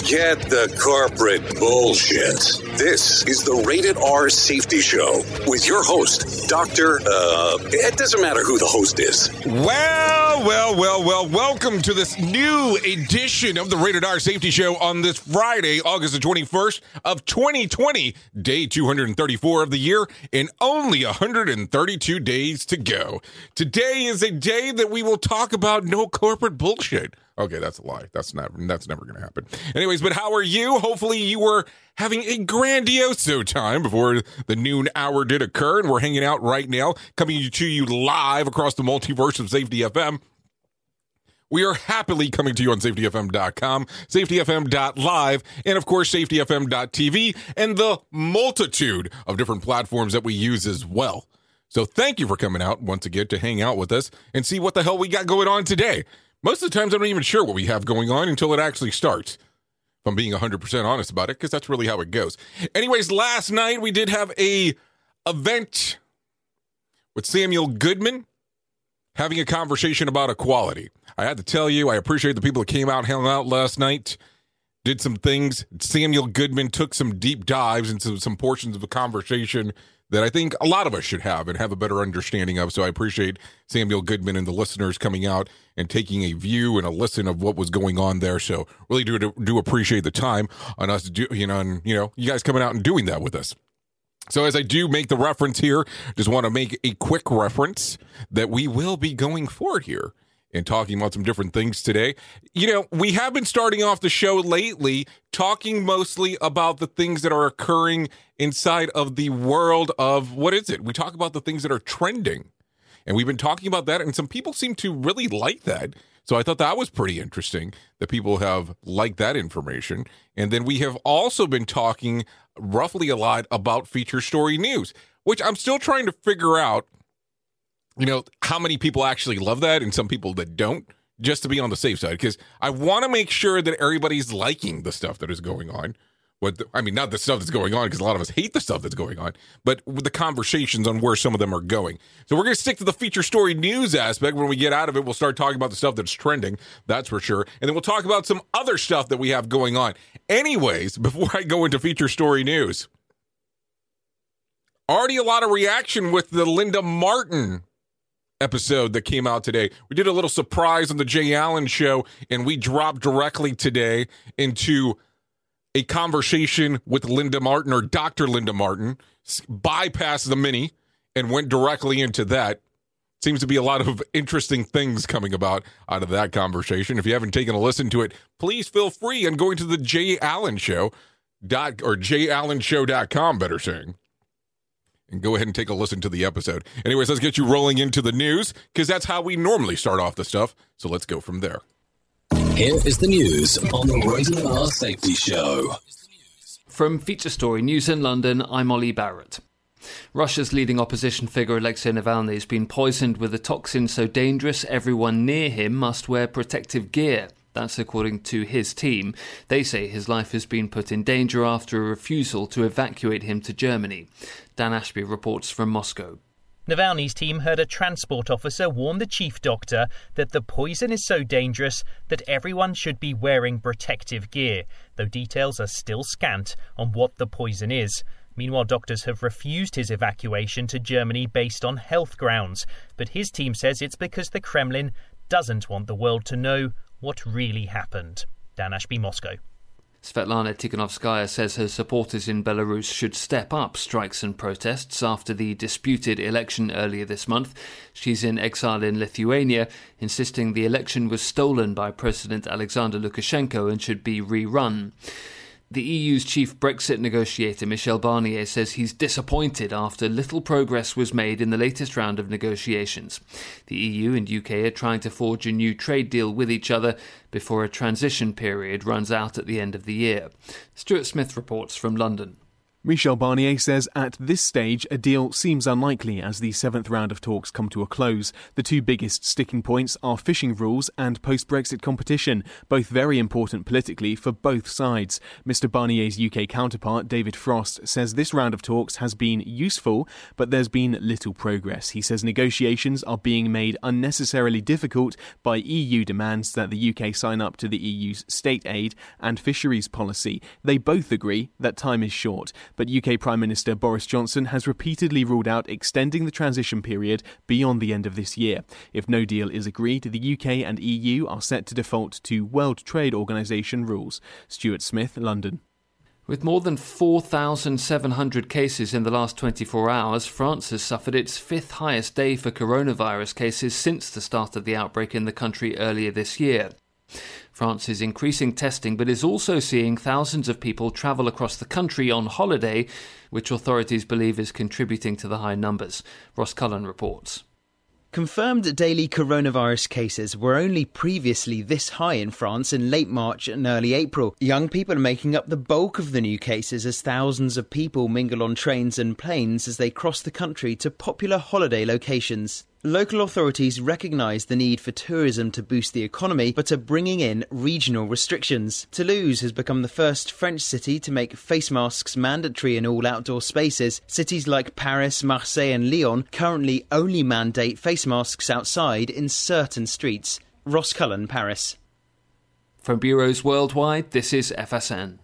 Forget the corporate bullshit. This is the Rated R Safety Show with your host, Dr. Uh, it doesn't matter who the host is. Well, well, well, well, welcome to this new edition of the Rated R Safety Show on this Friday, August the 21st of 2020, day 234 of the year, and only 132 days to go. Today is a day that we will talk about no corporate bullshit. Okay, that's a lie. That's not that's never going to happen. Anyways, but how are you? Hopefully you were having a grandioso time before the noon hour did occur and we're hanging out right now coming to you live across the multiverse of Safety FM. We are happily coming to you on safetyfm.com, safetyfm.live, and of course, safetyfm.tv, and the multitude of different platforms that we use as well. So thank you for coming out once again to hang out with us and see what the hell we got going on today. Most of the times, I'm not even sure what we have going on until it actually starts. If I'm being 100% honest about it, because that's really how it goes. Anyways, last night we did have a event with Samuel Goodman having a conversation about equality. I had to tell you, I appreciate the people that came out, hung out last night, did some things. Samuel Goodman took some deep dives into some portions of the conversation that I think a lot of us should have and have a better understanding of. So I appreciate Samuel Goodman and the listeners coming out and taking a view and a listen of what was going on there. So really do do appreciate the time on us, do, you know, and you know, you guys coming out and doing that with us. So as I do make the reference here, just want to make a quick reference that we will be going forward here and talking about some different things today. You know, we have been starting off the show lately talking mostly about the things that are occurring inside of the world of what is it? We talk about the things that are trending. And we've been talking about that, and some people seem to really like that. So I thought that was pretty interesting that people have liked that information. And then we have also been talking roughly a lot about feature story news, which I'm still trying to figure out you know, how many people actually love that and some people that don't, just to be on the safe side. Because I want to make sure that everybody's liking the stuff that is going on. What the, I mean, not the stuff that's going on, because a lot of us hate the stuff that's going on, but with the conversations on where some of them are going. So we're going to stick to the feature story news aspect. When we get out of it, we'll start talking about the stuff that's trending. That's for sure. And then we'll talk about some other stuff that we have going on. Anyways, before I go into feature story news, already a lot of reaction with the Linda Martin episode that came out today. We did a little surprise on the Jay Allen show, and we dropped directly today into a conversation with Linda Martin or Dr. Linda Martin, bypassed the mini and went directly into that. Seems to be a lot of interesting things coming about out of that conversation. If you haven't taken a listen to it, please feel free and going to the Jay Allen show dot or jallenshow.com, better saying. And go ahead and take a listen to the episode. Anyways, let's get you rolling into the news because that's how we normally start off the stuff. So let's go from there. Here is the news on the Rated R Safety Show. From Feature Story News in London, I'm Ollie Barrett. Russia's leading opposition figure Alexei Navalny has been poisoned with a toxin so dangerous everyone near him must wear protective gear. That's according to his team. They say his life has been put in danger after a refusal to evacuate him to Germany. Dan Ashby reports from Moscow. Navalny's team heard a transport officer warn the chief doctor that the poison is so dangerous that everyone should be wearing protective gear, though details are still scant on what the poison is. Meanwhile, doctors have refused his evacuation to Germany based on health grounds, but his team says it's because the Kremlin doesn't want the world to know what really happened. Dan Ashby, Moscow. Svetlana Tikhanovskaya says her supporters in Belarus should step up strikes and protests after the disputed election earlier this month. She's in exile in Lithuania, insisting the election was stolen by President Alexander Lukashenko and should be rerun. The EU's chief Brexit negotiator, Michel Barnier, says he's disappointed after little progress was made in the latest round of negotiations. The EU and UK are trying to forge a new trade deal with each other before a transition period runs out at the end of the year. Stuart Smith reports from London. Michel Barnier says at this stage a deal seems unlikely as the seventh round of talks come to a close. The two biggest sticking points are fishing rules and post Brexit competition, both very important politically for both sides. Mr Barnier's UK counterpart, David Frost, says this round of talks has been useful, but there's been little progress. He says negotiations are being made unnecessarily difficult by EU demands that the UK sign up to the EU's state aid and fisheries policy. They both agree that time is short but UK Prime Minister Boris Johnson has repeatedly ruled out extending the transition period beyond the end of this year. If no deal is agreed, the UK and EU are set to default to World Trade Organization rules. Stuart Smith, London. With more than 4,700 cases in the last 24 hours, France has suffered its fifth highest day for coronavirus cases since the start of the outbreak in the country earlier this year. France is increasing testing but is also seeing thousands of people travel across the country on holiday, which authorities believe is contributing to the high numbers. Ross Cullen reports. Confirmed daily coronavirus cases were only previously this high in France in late March and early April. Young people are making up the bulk of the new cases as thousands of people mingle on trains and planes as they cross the country to popular holiday locations. Local authorities recognise the need for tourism to boost the economy, but are bringing in regional restrictions. Toulouse has become the first French city to make face masks mandatory in all outdoor spaces. Cities like Paris, Marseille, and Lyon currently only mandate face masks outside in certain streets. Ross Cullen, Paris. From bureaus worldwide, this is FSN.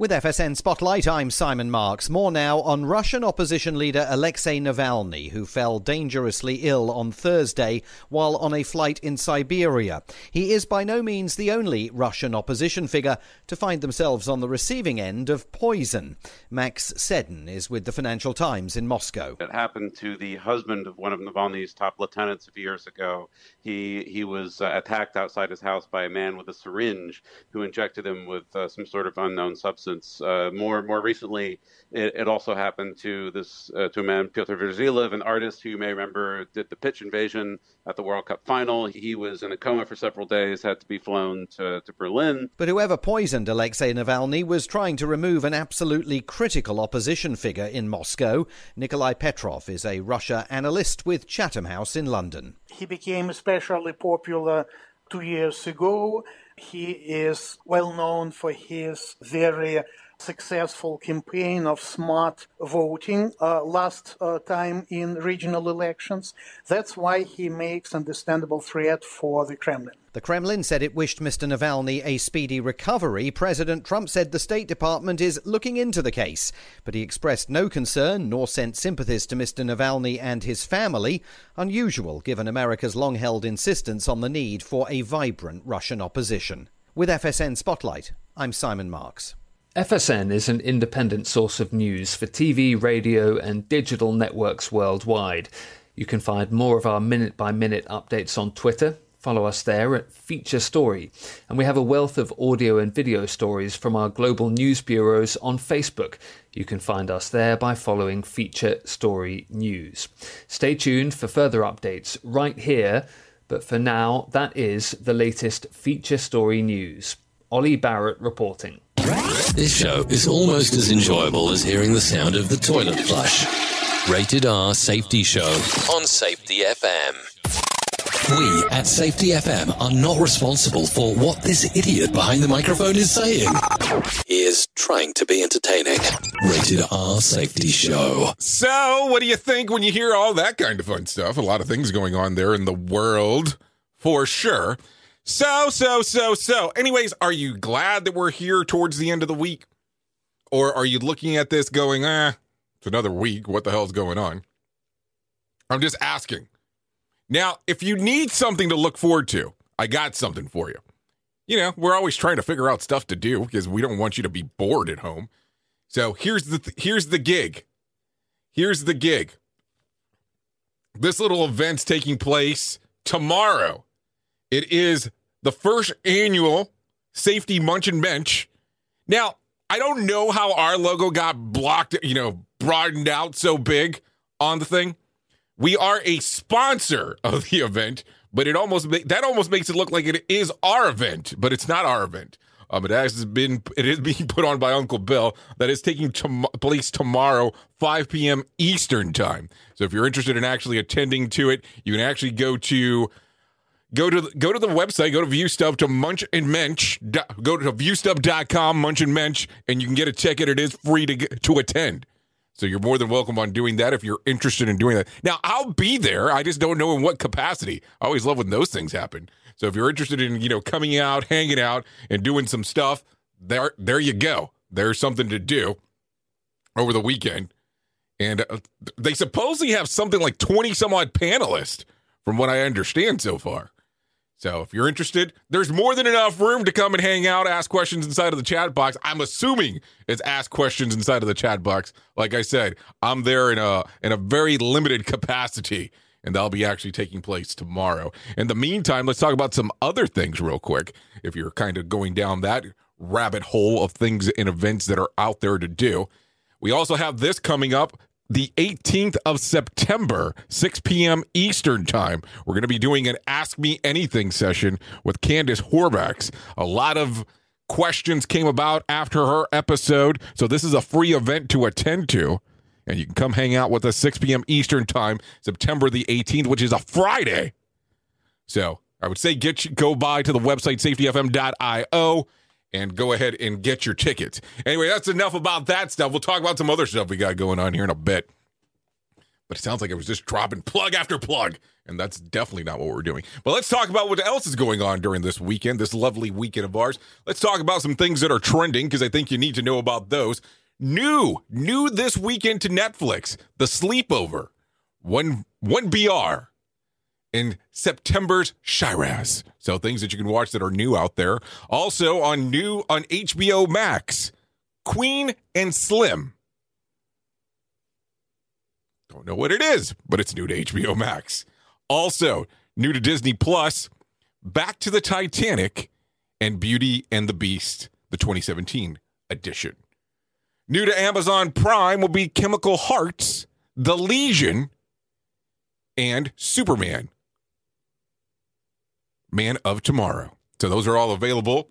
With FSN Spotlight, I'm Simon Marks. More now on Russian opposition leader Alexei Navalny, who fell dangerously ill on Thursday while on a flight in Siberia. He is by no means the only Russian opposition figure to find themselves on the receiving end of poison. Max Seddon is with the Financial Times in Moscow. It happened to the husband of one of Navalny's top lieutenants a few years ago. He he was uh, attacked outside his house by a man with a syringe who injected him with uh, some sort of unknown substance instance. Uh, more more recently, it, it, also happened to this uh, to a man Pyotr Verzilov, an artist who you may remember did the pitch invasion at the World Cup final. He was in a coma for several days, had to be flown to, to Berlin. But whoever poisoned Alexei Navalny was trying to remove an absolutely critical opposition figure in Moscow. Nikolai Petrov is a Russia analyst with Chatham House in London. He became especially popular two years ago he is well known for his very successful campaign of smart voting uh, last uh, time in regional elections. That's why he makes understandable threat for the Kremlin. The Kremlin said it wished Mr. Navalny a speedy recovery. President Trump said the State Department is looking into the case, but he expressed no concern nor sent sympathies to Mr. Navalny and his family, unusual given America's long held insistence on the need for a vibrant Russian opposition. With FSN Spotlight, I'm Simon Marks. FSN is an independent source of news for TV, radio, and digital networks worldwide. You can find more of our minute by minute updates on Twitter Follow us there at Feature Story. And we have a wealth of audio and video stories from our global news bureaus on Facebook. You can find us there by following Feature Story News. Stay tuned for further updates right here. But for now, that is the latest Feature Story News. Ollie Barrett reporting. This show is almost as enjoyable as hearing the sound of the toilet flush. Rated R Safety Show on Safety FM. We at Safety FM are not responsible for what this idiot behind the microphone is saying. He is trying to be entertaining. Rated R Safety Show. So, what do you think when you hear all that kind of fun stuff? A lot of things going on there in the world, for sure. So, so, so, so. Anyways, are you glad that we're here towards the end of the week? Or are you looking at this going, ah, it's another week. What the hell's going on? I'm just asking. Now, if you need something to look forward to, I got something for you. You know, we're always trying to figure out stuff to do because we don't want you to be bored at home. So here's the th- here's the gig. Here's the gig. This little event's taking place tomorrow. It is the first annual Safety Munch and Bench. Now, I don't know how our logo got blocked, you know, broadened out so big on the thing. We are a sponsor of the event, but it almost that almost makes it look like it is our event, but it's not our event. Um, it has been it is being put on by Uncle Bill. That is taking place tomorrow, 5 p.m. Eastern time. So if you're interested in actually attending to it, you can actually go to go to go to the website, go to ViewStub to Munch and Mensch. Go to viewstub.com, Munch and Mensch, and you can get a ticket. It is free to get, to attend. So you're more than welcome on doing that if you're interested in doing that. Now, I'll be there. I just don't know in what capacity. I always love when those things happen. So if you're interested in, you know, coming out, hanging out and doing some stuff, there there you go. There's something to do over the weekend. And uh, they supposedly have something like 20 some odd panelists from what I understand so far. So if you're interested, there's more than enough room to come and hang out, ask questions inside of the chat box. I'm assuming it's ask questions inside of the chat box. Like I said, I'm there in a in a very limited capacity, and that'll be actually taking place tomorrow. In the meantime, let's talk about some other things real quick. If you're kind of going down that rabbit hole of things and events that are out there to do. We also have this coming up the 18th of September, 6 p.m. Eastern Time. We're going to be doing an Ask Me Anything session with Candace Horvax. A lot of questions came about after her episode, so this is a free event to attend to. And you can come hang out with us 6 p.m. Eastern Time, September the 18th, which is a Friday. So I would say get you, go by to the website safetyfm.io and go ahead and get your tickets. Anyway, that's enough about that stuff. We'll talk about some other stuff we got going on here in a bit. But it sounds like it was just dropping plug after plug, and that's definitely not what we're doing. But let's talk about what else is going on during this weekend, this lovely weekend of ours. Let's talk about some things that are trending because I think you need to know about those. New, new this weekend to Netflix, The Sleepover, one one BR in September's Shiraz. So things that you can watch that are new out there. Also on new on HBO Max, Queen and Slim. Don't know what it is, but it's new to HBO Max. Also new to Disney Plus, Back to the Titanic and Beauty and the Beast, the 2017 edition. New to Amazon Prime will be Chemical Hearts, The Legion, and Superman Man of Tomorrow. So those are all available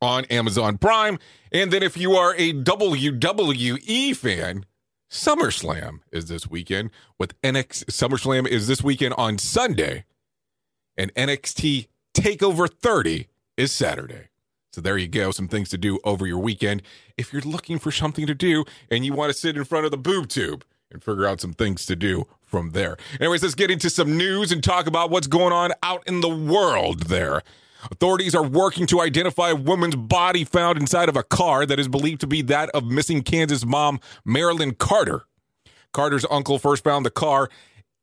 on Amazon Prime. And then if you are a WWE fan, SummerSlam is this weekend with NXT SummerSlam is this weekend on Sunday and NXT Takeover 30 is Saturday. So there you go, some things to do over your weekend if you're looking for something to do and you want to sit in front of the boob tube and figure out some things to do from there. Anyways, let's get into some news and talk about what's going on out in the world there. Authorities are working to identify a woman's body found inside of a car that is believed to be that of missing Kansas mom Marilyn Carter. Carter's uncle first found the car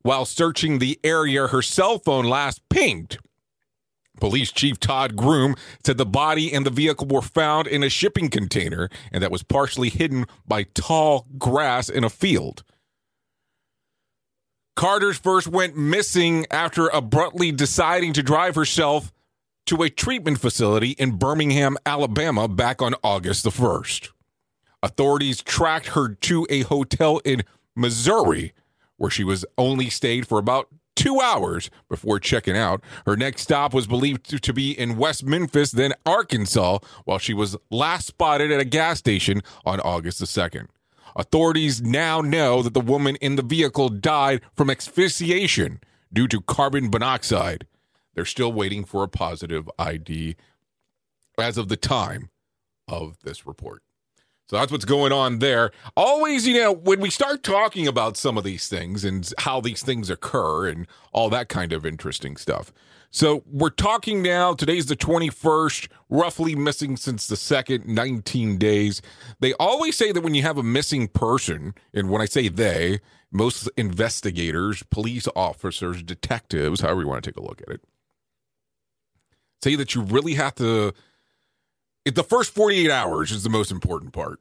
while searching the area her cell phone last pinged. Police Chief Todd Groom said the body and the vehicle were found in a shipping container and that was partially hidden by tall grass in a field. Carter's first went missing after abruptly deciding to drive herself to a treatment facility in Birmingham, Alabama back on August the 1st. Authorities tracked her to a hotel in Missouri where she was only stayed for about two hours before checking out. Her next stop was believed to be in West Memphis, then Arkansas, while she was last spotted at a gas station on August the 2nd. Authorities now know that the woman in the vehicle died from asphyxiation due to carbon monoxide. They're still waiting for a positive ID as of the time of this report. So that's what's going on there. Always, you know, when we start talking about some of these things and how these things occur and all that kind of interesting stuff. So we're talking now, today's the 21st, roughly missing since the second 19 days. They always say that when you have a missing person, and when I say they, most investigators, police officers, detectives, however you want to take a look at it, say that you really have to the first 48 hours is the most important part.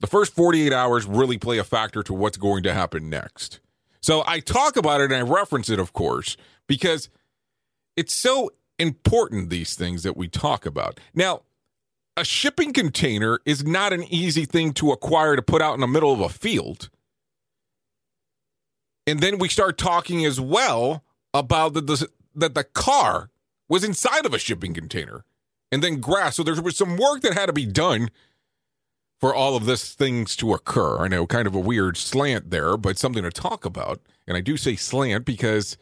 The first 48 hours really play a factor to what's going to happen next. So I talk about it and I reference it, of course, because it's so important, these things that we talk about. Now, a shipping container is not an easy thing to acquire to put out in the middle of a field. And then we start talking as well about the, the that the car was inside of a shipping container and then grass. So there was some work that had to be done for all of this things to occur. I know kind of a weird slant there, but something to talk about. And I do say slant because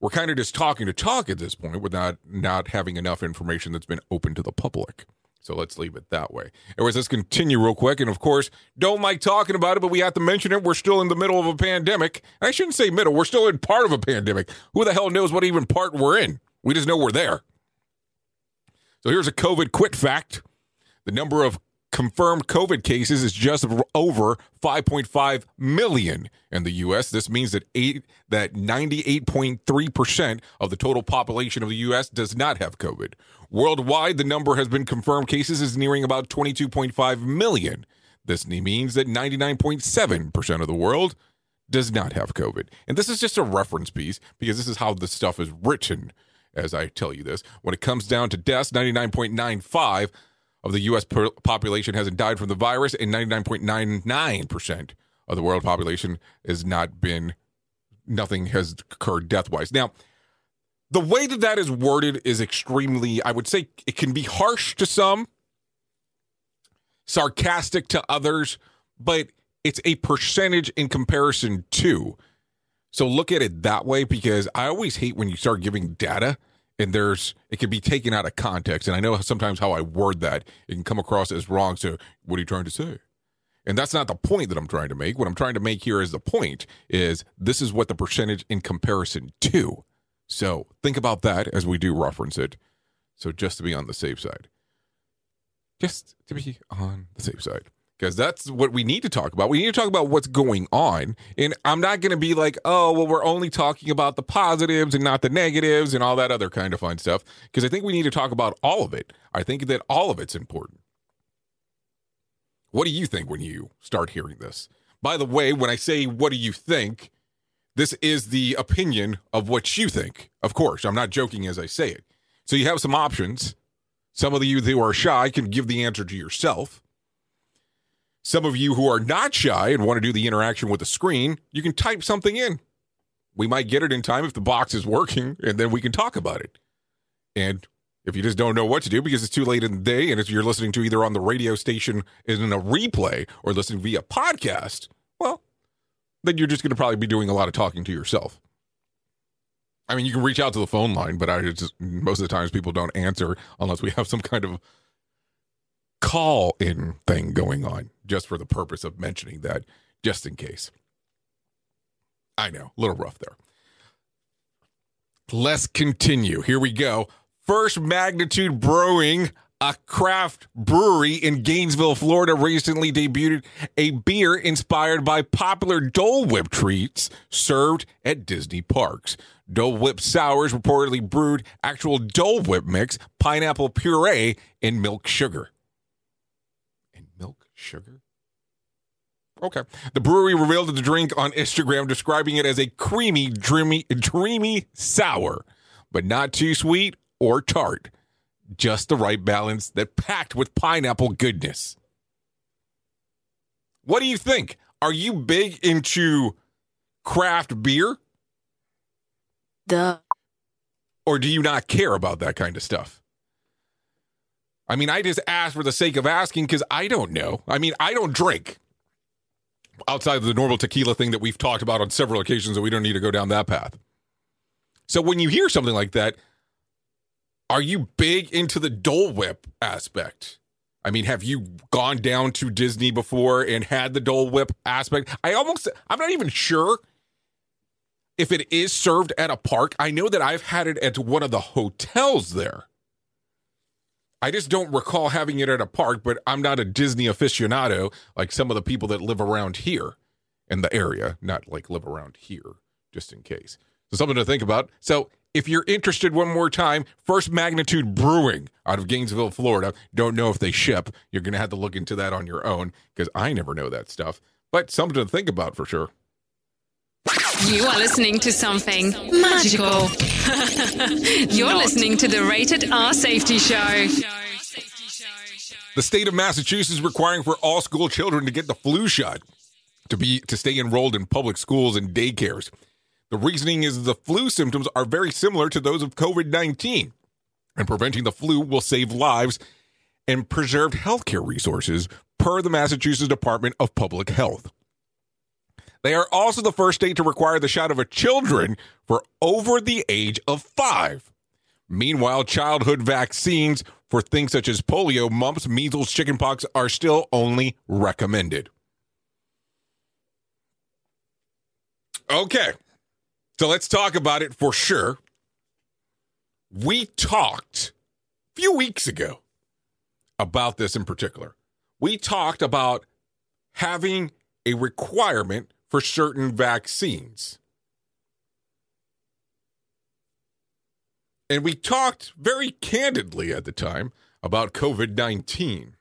we're kind of just talking to talk at this point without not having enough information that's been open to the public. So let's leave it that way. Anyways, let's continue real quick. And of course, don't like talking about it, but we have to mention it. We're still in the middle of a pandemic. I shouldn't say middle. We're still in part of a pandemic. Who the hell knows what even part we're in? We just know we're there. So here's a COVID quit fact. The number of confirmed COVID cases is just over 5.5 million in the U.S. This means that eight that 98.3 percent of the total population of the U.S. does not have COVID. Worldwide, the number has been confirmed cases is nearing about 22.5 million. This means that 99.7 percent of the world does not have COVID. And this is just a reference piece because this is how this stuff is written as I tell you this. When it comes down to deaths, 99.95 of the U.S. Per- population hasn't died from the virus, and 99.99% of the world population has not been, nothing has occurred death wise. Now, the way that that is worded is extremely, I would say it can be harsh to some, sarcastic to others, but it's a percentage in comparison to. So look at it that way because I always hate when you start giving data and there's it can be taken out of context. And I know sometimes how I word that it can come across as wrong. So what are you trying to say? And that's not the point that I'm trying to make. What I'm trying to make here is the point is this is what the percentage in comparison to. So think about that as we do reference it. So just to be on the safe side. Just to be on the safe side because that's what we need to talk about. We need to talk about what's going on. And I'm not going to be like, oh, well, we're only talking about the positives and not the negatives and all that other kind of fun stuff. Because I think we need to talk about all of it. I think that all of it's important. What do you think when you start hearing this? By the way, when I say, what do you think? This is the opinion of what you think. Of course, I'm not joking as I say it. So you have some options. Some of you who are shy can give the answer to yourself. Some of you who are not shy and want to do the interaction with the screen, you can type something in. We might get it in time if the box is working, and then we can talk about it. And if you just don't know what to do because it's too late in the day and if you're listening to either on the radio station in a replay or listening via podcast, well, then you're just going to probably be doing a lot of talking to yourself. I mean, you can reach out to the phone line, but I just most of the times people don't answer unless we have some kind of call in thing going on, just for the purpose of mentioning that, just in case. I know, a little rough there. Let's continue. Here we go. First Magnitude Brewing, a craft brewery in Gainesville, Florida, recently debuted a beer inspired by popular Dole Whip treats served at Disney parks. Dole Whip sours reportedly brewed actual Dole Whip mix, pineapple puree, and milk sugar. And milk sugar? Okay. The brewery revealed the drink on Instagram, describing it as a creamy, dreamy, dreamy sour, but not too sweet or tart. Just the right balance that packed with pineapple goodness. What do you think? Are you big into craft beer? Duh. Or do you not care about that kind of stuff? I mean, I just asked for the sake of asking because I don't know. I mean, I don't drink outside of the normal tequila thing that we've talked about on several occasions, that we don't need to go down that path. So when you hear something like that, are you big into the Dole Whip aspect? I mean, have you gone down to Disney before and had the Dole Whip aspect? I almost, I'm not even sure if it is served at a park. I know that I've had it at one of the hotels there. I just don't recall having it at a park, but I'm not a Disney aficionado like some of the people that live around here in the area, not like live around here, just in case. So, something to think about. So, if you're interested one more time, First Magnitude Brewing out of Gainesville, Florida. Don't know if they ship. You're going to have to look into that on your own because I never know that stuff, but something to think about for sure. You are listening to something magical. You're listening to the Rated R Safety Show. The state of Massachusetts is requiring for all school children to get the flu shot to be to stay enrolled in public schools and daycares. The reasoning is the flu symptoms are very similar to those of COVID-19, and preventing the flu will save lives and preserve healthcare resources per the Massachusetts Department of Public Health. They are also the first state to require the shot of a children for over the age of five. Meanwhile, childhood vaccines for things such as polio, mumps, measles, chickenpox are still only recommended. Okay, so let's talk about it for sure. We talked a few weeks ago about this in particular. We talked about having a requirement for certain vaccines. And we talked very candidly at the time about COVID 19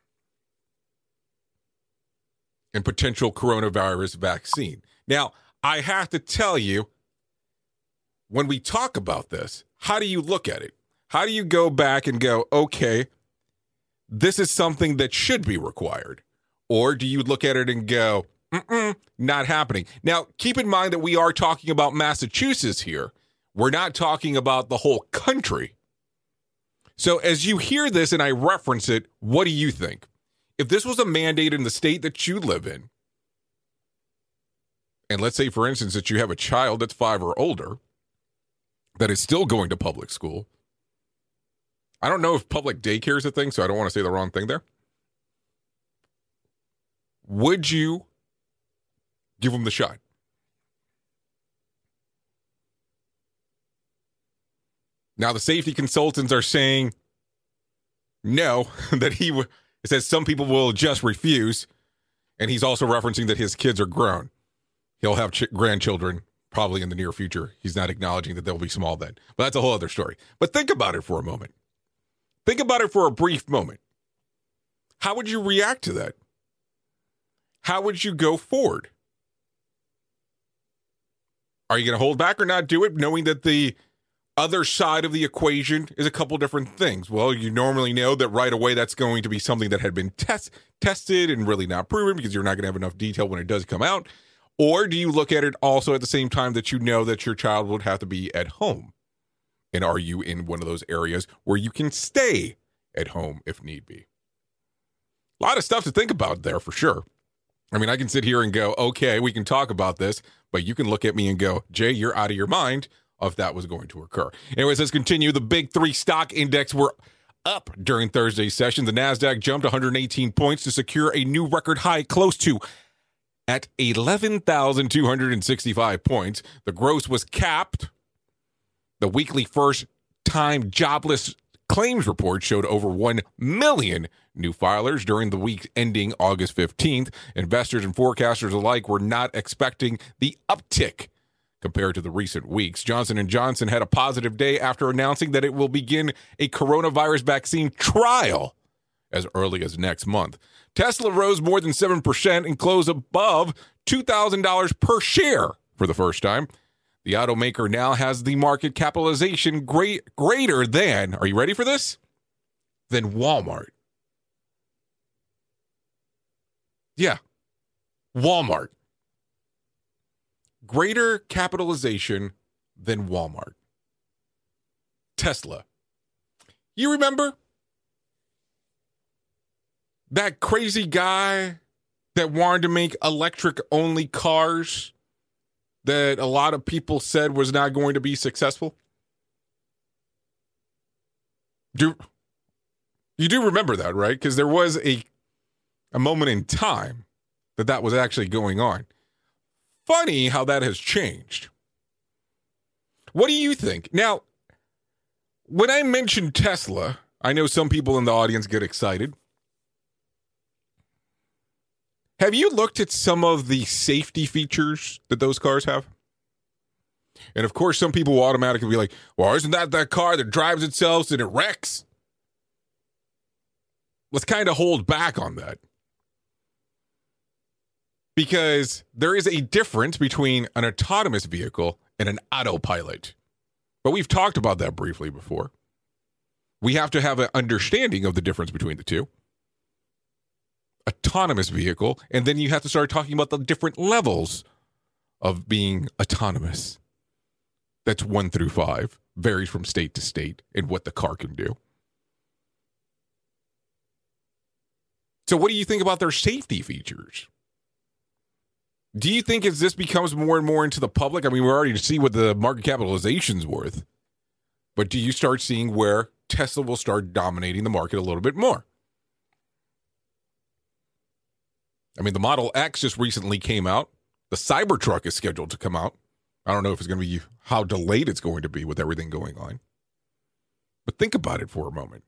and potential coronavirus vaccine. Now, I have to tell you, when we talk about this, how do you look at it? How do you go back and go, okay, this is something that should be required? Or do you look at it and go, Mm-mm, not happening. Now, keep in mind that we are talking about Massachusetts here. We're not talking about the whole country. So, as you hear this and I reference it, what do you think? If this was a mandate in the state that you live in, and let's say, for instance, that you have a child that's five or older that is still going to public school, I don't know if public daycare is a thing, so I don't want to say the wrong thing there. Would you give him the shot. Now, the safety consultants are saying no, that he w- says some people will just refuse. And he's also referencing that his kids are grown. He'll have ch- grandchildren probably in the near future. He's not acknowledging that they'll be small then. But that's a whole other story. But think about it for a moment. Think about it for a brief moment. How would you react to that? How would you go forward? Are you going to hold back or not do it, knowing that the other side of the equation is a couple different things? Well, you normally know that right away that's going to be something that had been test, tested and really not proven because you're not going to have enough detail when it does come out. Or do you look at it also at the same time that you know that your child would have to be at home? And are you in one of those areas where you can stay at home if need be? A lot of stuff to think about there for sure. I mean, I can sit here and go, okay, we can talk about this, but you can look at me and go, Jay, you're out of your mind. if that was going to occur. Anyways, let's continue. The big three stock index were up during Thursday's session. The NASDAQ jumped 118 points to secure a new record high close to at 11,265 points. The gross was capped. The weekly first time jobless claims report showed over 1 million new filers during the week ending August 15th. Investors and forecasters alike were not expecting the uptick compared to the recent weeks. Johnson & Johnson had a positive day after announcing that it will begin a coronavirus vaccine trial as early as next month. Tesla rose more than 7% and closed above $2,000 per share for the first time. The automaker now has the market capitalization great, greater than, are you ready for this? Than Walmart. Yeah, Walmart. Greater capitalization than Walmart. Tesla. You remember that crazy guy that wanted to make electric only cars that a lot of people said was not going to be successful? Do you do remember that, right? Because there was a a moment in time that that was actually going on. Funny how that has changed. What do you think? Now, when I mention Tesla, I know some people in the audience get excited. Have you looked at some of the safety features that those cars have? And of course, some people will automatically be like, well, isn't that that car that drives itself and it wrecks? Let's kind of hold back on that. Because there is a difference between an autonomous vehicle and an autopilot. But we've talked about that briefly before. We have to have an understanding of the difference between the two autonomous vehicle, and then you have to start talking about the different levels of being autonomous. That's one through five, varies from state to state, and what the car can do. So, what do you think about their safety features? Do you think as this becomes more and more into the public? I mean, we're already to see what the market capitalization's worth, but do you start seeing where Tesla will start dominating the market a little bit more? I mean, the Model X just recently came out. The Cybertruck is scheduled to come out. I don't know if it's going to be how delayed it's going to be with everything going on. But think about it for a moment.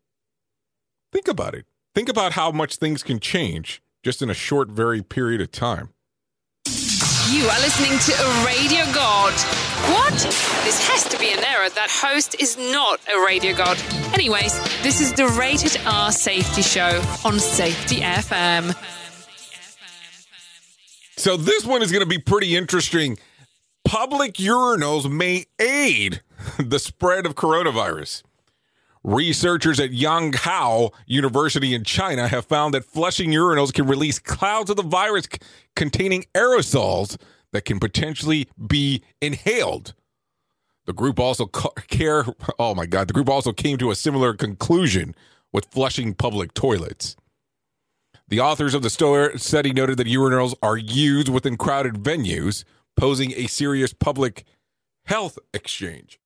Think about it. Think about how much things can change just in a short, very period of time. You are listening to a radio god. What? This has to be an error. That host is not a radio god. Anyways, this is the Rated R Safety Show on Safety FM. So this one is going to be pretty interesting. Public urinals may aid the spread of coronavirus. Researchers at Yangzhou University in China have found that flushing urinals can release clouds of the virus c- containing aerosols that can potentially be inhaled. The group also ca- care oh my god, the group also came to a similar conclusion with flushing public toilets. The authors of the study noted that urinals are used within crowded venues, posing a serious public health exchange.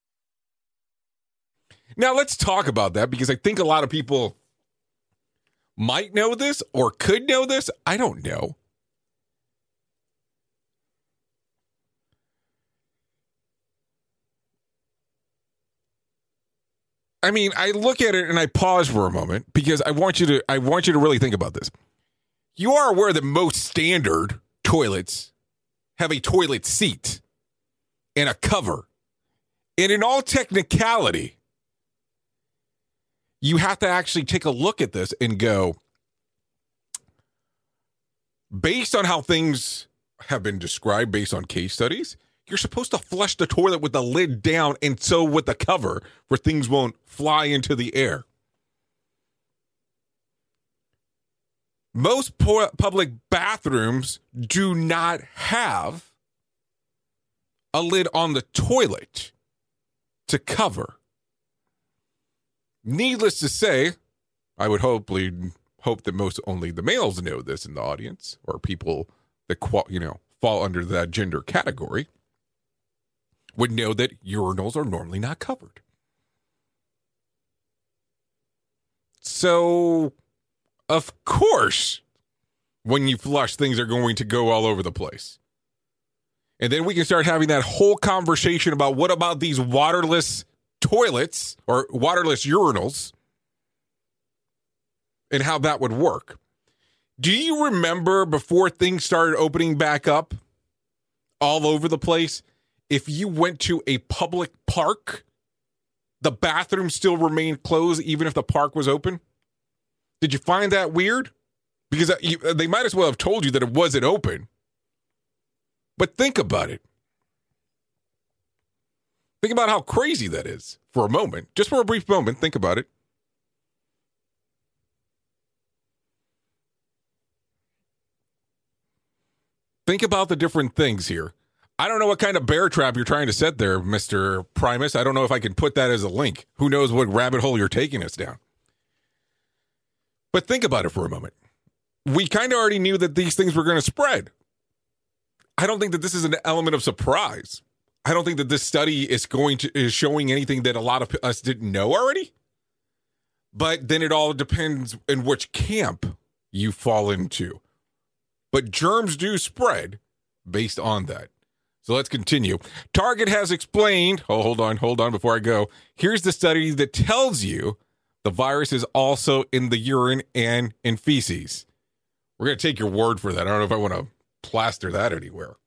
Now, let's talk about that because I think a lot of people might know this or could know this. I don't know. I mean, I look at it and I pause for a moment because I want you to I want you to really think about this. You are aware that most standard toilets have a toilet seat and a cover. And in all technicality, you have to actually take a look at this and go, based on how things have been described, based on case studies, you're supposed to flush the toilet with the lid down and so with the cover where things won't fly into the air. Most public bathrooms do not have a lid on the toilet to cover. Needless to say, I would hopefully hope that most only the males know this in the audience or people that you know fall under that gender category. would know that urinals are normally not covered. So, of course, when you flush, things are going to go all over the place. And then we can start having that whole conversation about what about these waterless toilets or waterless urinals and how that would work. Do you remember before things started opening back up all over the place? If you went to a public park, the bathroom still remained closed even if the park was open? Did you find that weird? Because uh, they might as well have told you that it wasn't open. But think about it. Think about how crazy that is for a moment. Just for a brief moment, think about it. Think about the different things here. I don't know what kind of bear trap you're trying to set there, Mr. Primus. I don't know if I can put that as a link. Who knows what rabbit hole you're taking us down. But think about it for a moment. We kind of already knew that these things were going to spread. I don't think that this is an element of surprise. I don't think that this study is going to is showing anything that a lot of us didn't know already. But then it all depends in which camp you fall into. But germs do spread based on that. So let's continue. Target has explained. Oh, hold on, hold on before I go. Here's the study that tells you the virus is also in the urine and in feces. We're going to take your word for that. I don't know if I want to plaster that anywhere.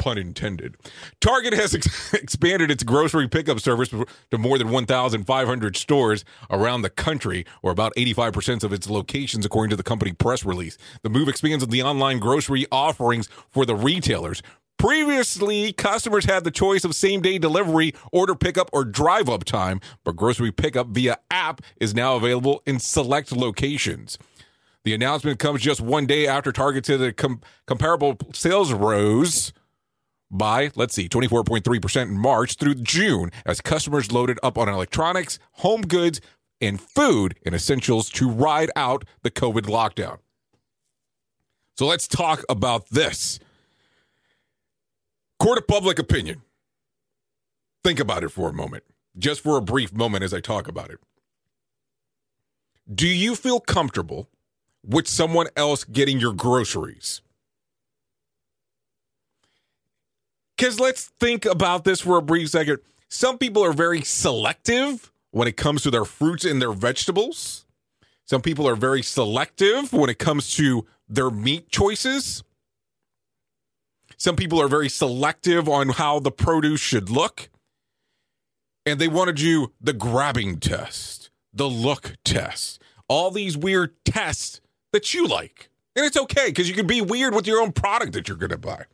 Pun intended. Target has ex- expanded its grocery pickup service to more than 1,500 stores around the country, or about 85% of its locations, according to the company press release. The move expands the online grocery offerings for the retailers. Previously, customers had the choice of same day delivery, order pickup, or drive up time, but grocery pickup via app is now available in select locations. The announcement comes just one day after Target said com- comparable sales rose by, let's see, 24.3% in March through June as customers loaded up on electronics, home goods, and food and essentials to ride out the COVID lockdown. So let's talk about this. Court of public opinion. Think about it for a moment, just for a brief moment as I talk about it. Do you feel comfortable with someone else getting your groceries? Because let's think about this for a brief second. Some people are very selective when it comes to their fruits and their vegetables. Some people are very selective when it comes to their meat choices. Some people are very selective on how the produce should look. And they want to do the grabbing test, the look test, all these weird tests that you like. And it's okay because you can be weird with your own product that you're going to buy.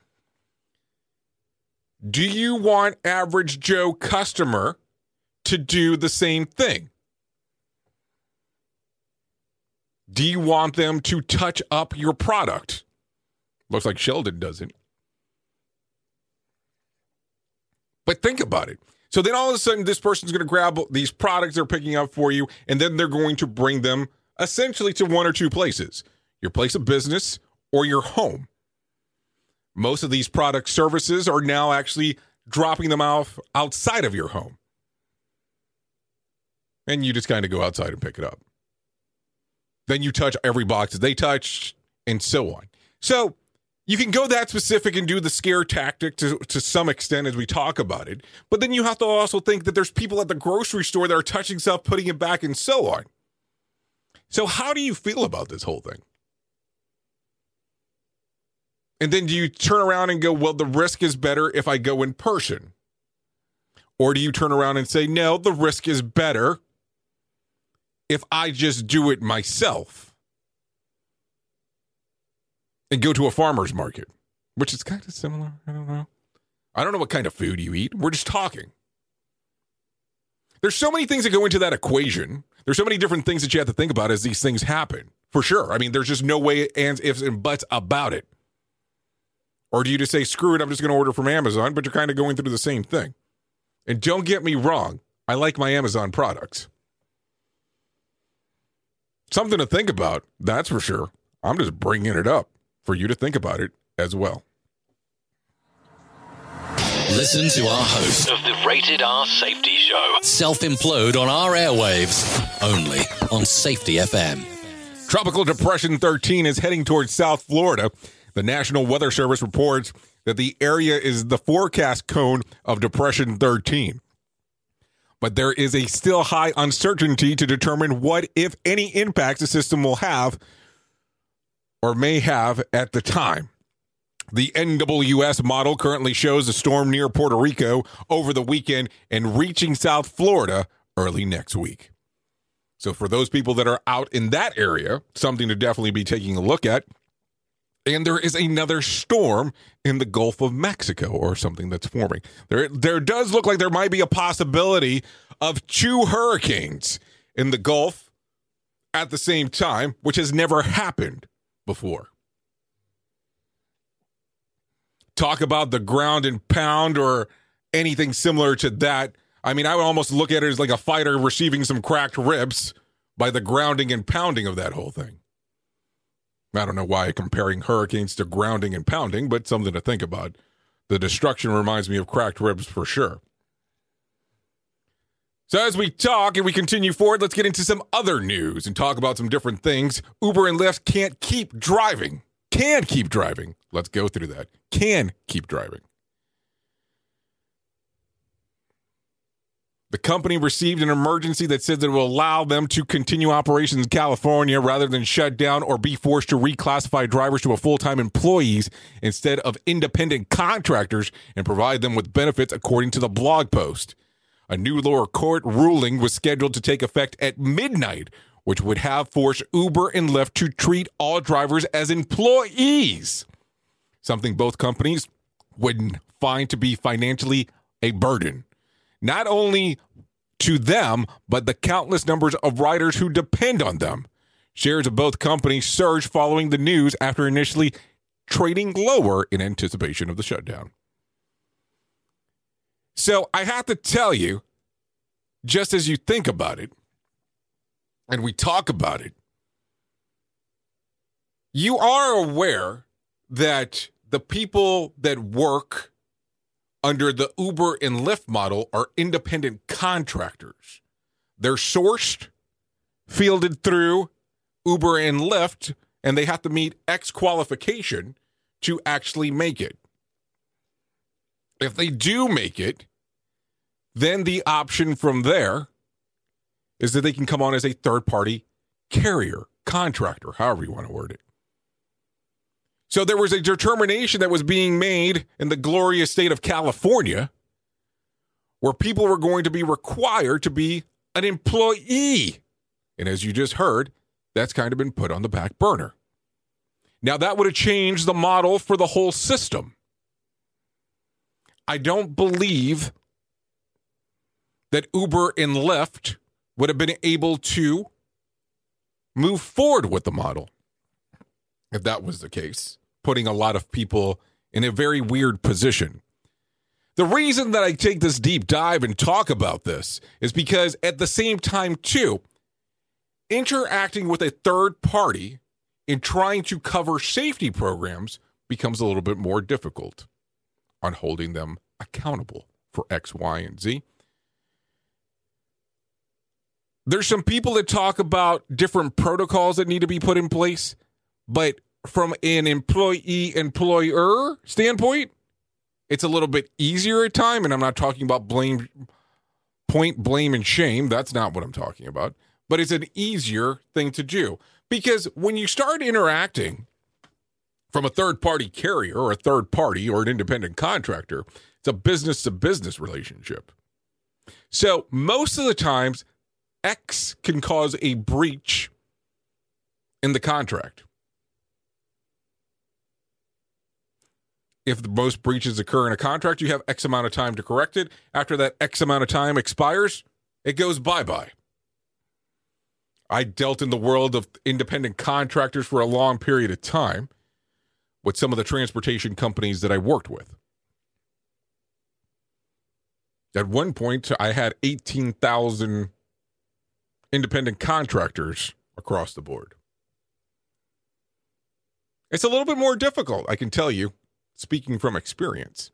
Do you want average Joe customer to do the same thing? Do you want them to touch up your product? Looks like Sheldon doesn't. But think about it. So then all of a sudden, this person's going to grab these products they're picking up for you, and then they're going to bring them essentially to one or two places your place of business or your home. Most of these product services are now actually dropping them off outside of your home. And you just kind of go outside and pick it up. Then you touch every box that they touch, and so on. So you can go that specific and do the scare tactic to, to some extent as we talk about it. But then you have to also think that there's people at the grocery store that are touching stuff, putting it back, and so on. So, how do you feel about this whole thing? And then do you turn around and go, well, the risk is better if I go in person? Or do you turn around and say, no, the risk is better if I just do it myself and go to a farmer's market, which is kind of similar. I don't know. I don't know what kind of food you eat. We're just talking. There's so many things that go into that equation. There's so many different things that you have to think about as these things happen. For sure. I mean, there's just no way ands, ifs, and buts about it. Or do you just say, screw it, I'm just going to order from Amazon? But you're kind of going through the same thing. And don't get me wrong, I like my Amazon products. Something to think about, that's for sure. I'm just bringing it up for you to think about it as well. Listen to our host of the Rated R Safety Show. self implode on our airwaves only on Safety FM. Tropical Depression 13 is heading towards South Florida. The National Weather Service reports that the area is the forecast cone of Depression 13. But there is a still high uncertainty to determine what, if any, impacts the system will have or may have at the time. The NWS model currently shows a storm near Puerto Rico over the weekend and reaching South Florida early next week. So, for those people that are out in that area, something to definitely be taking a look at. And there is another storm in the Gulf of Mexico or something that's forming. There, there does look like there might be a possibility of two hurricanes in the Gulf at the same time, which has never happened before. Talk about the ground and pound or anything similar to that. I mean, I would almost look at it as like a fighter receiving some cracked ribs by the grounding and pounding of that whole thing. I don't know why comparing hurricanes to grounding and pounding, but something to think about. The destruction reminds me of cracked ribs for sure. So, as we talk and we continue forward, let's get into some other news and talk about some different things. Uber and Lyft can't keep driving. Can keep driving. Let's go through that. Can keep driving. The company received an emergency that says it will allow them to continue operations in California rather than shut down or be forced to reclassify drivers to a full-time employees instead of independent contractors and provide them with benefits according to the blog post. A new lower court ruling was scheduled to take effect at midnight, which would have forced Uber and Lyft to treat all drivers as employees, something both companies would find to be financially a burden not only to them, but the countless numbers of riders who depend on them. Shares of both companies surged following the news after initially trading lower in anticipation of the shutdown. So I have to tell you, just as you think about it, and we talk about it, you are aware that the people that work under the Uber and Lyft model are independent contractors. They're sourced, fielded through Uber and Lyft, and they have to meet X qualification to actually make it. If they do make it, then the option from there is that they can come on as a third party carrier, contractor, however you want to word it. So there was a determination that was being made in the glorious state of California where people were going to be required to be an employee. And as you just heard, that's kind of been put on the back burner. Now, that would have changed the model for the whole system. I don't believe that Uber and Lyft would have been able to move forward with the model if that was the case, putting a lot of people in a very weird position. The reason that I take this deep dive and talk about this is because at the same time, too, interacting with a third party in trying to cover safety programs becomes a little bit more difficult on holding them accountable for X, Y, and Z. There's some people that talk about different protocols that need to be put in place, but from an employee employer standpoint, it's a little bit easier at time. And I'm not talking about blame, point, blame, and shame. That's not what I'm talking about. But it's an easier thing to do because when you start interacting from a third party carrier or a third party or an independent contractor, it's a business to business relationship. So most of the times, X can cause a breach in the contract. If the most breaches occur in a contract, you have X amount of time to correct it. After that X amount of time expires, it goes bye bye. I dealt in the world of independent contractors for a long period of time with some of the transportation companies that I worked with. At one point, I had 18,000 independent contractors across the board. It's a little bit more difficult, I can tell you, speaking from experience.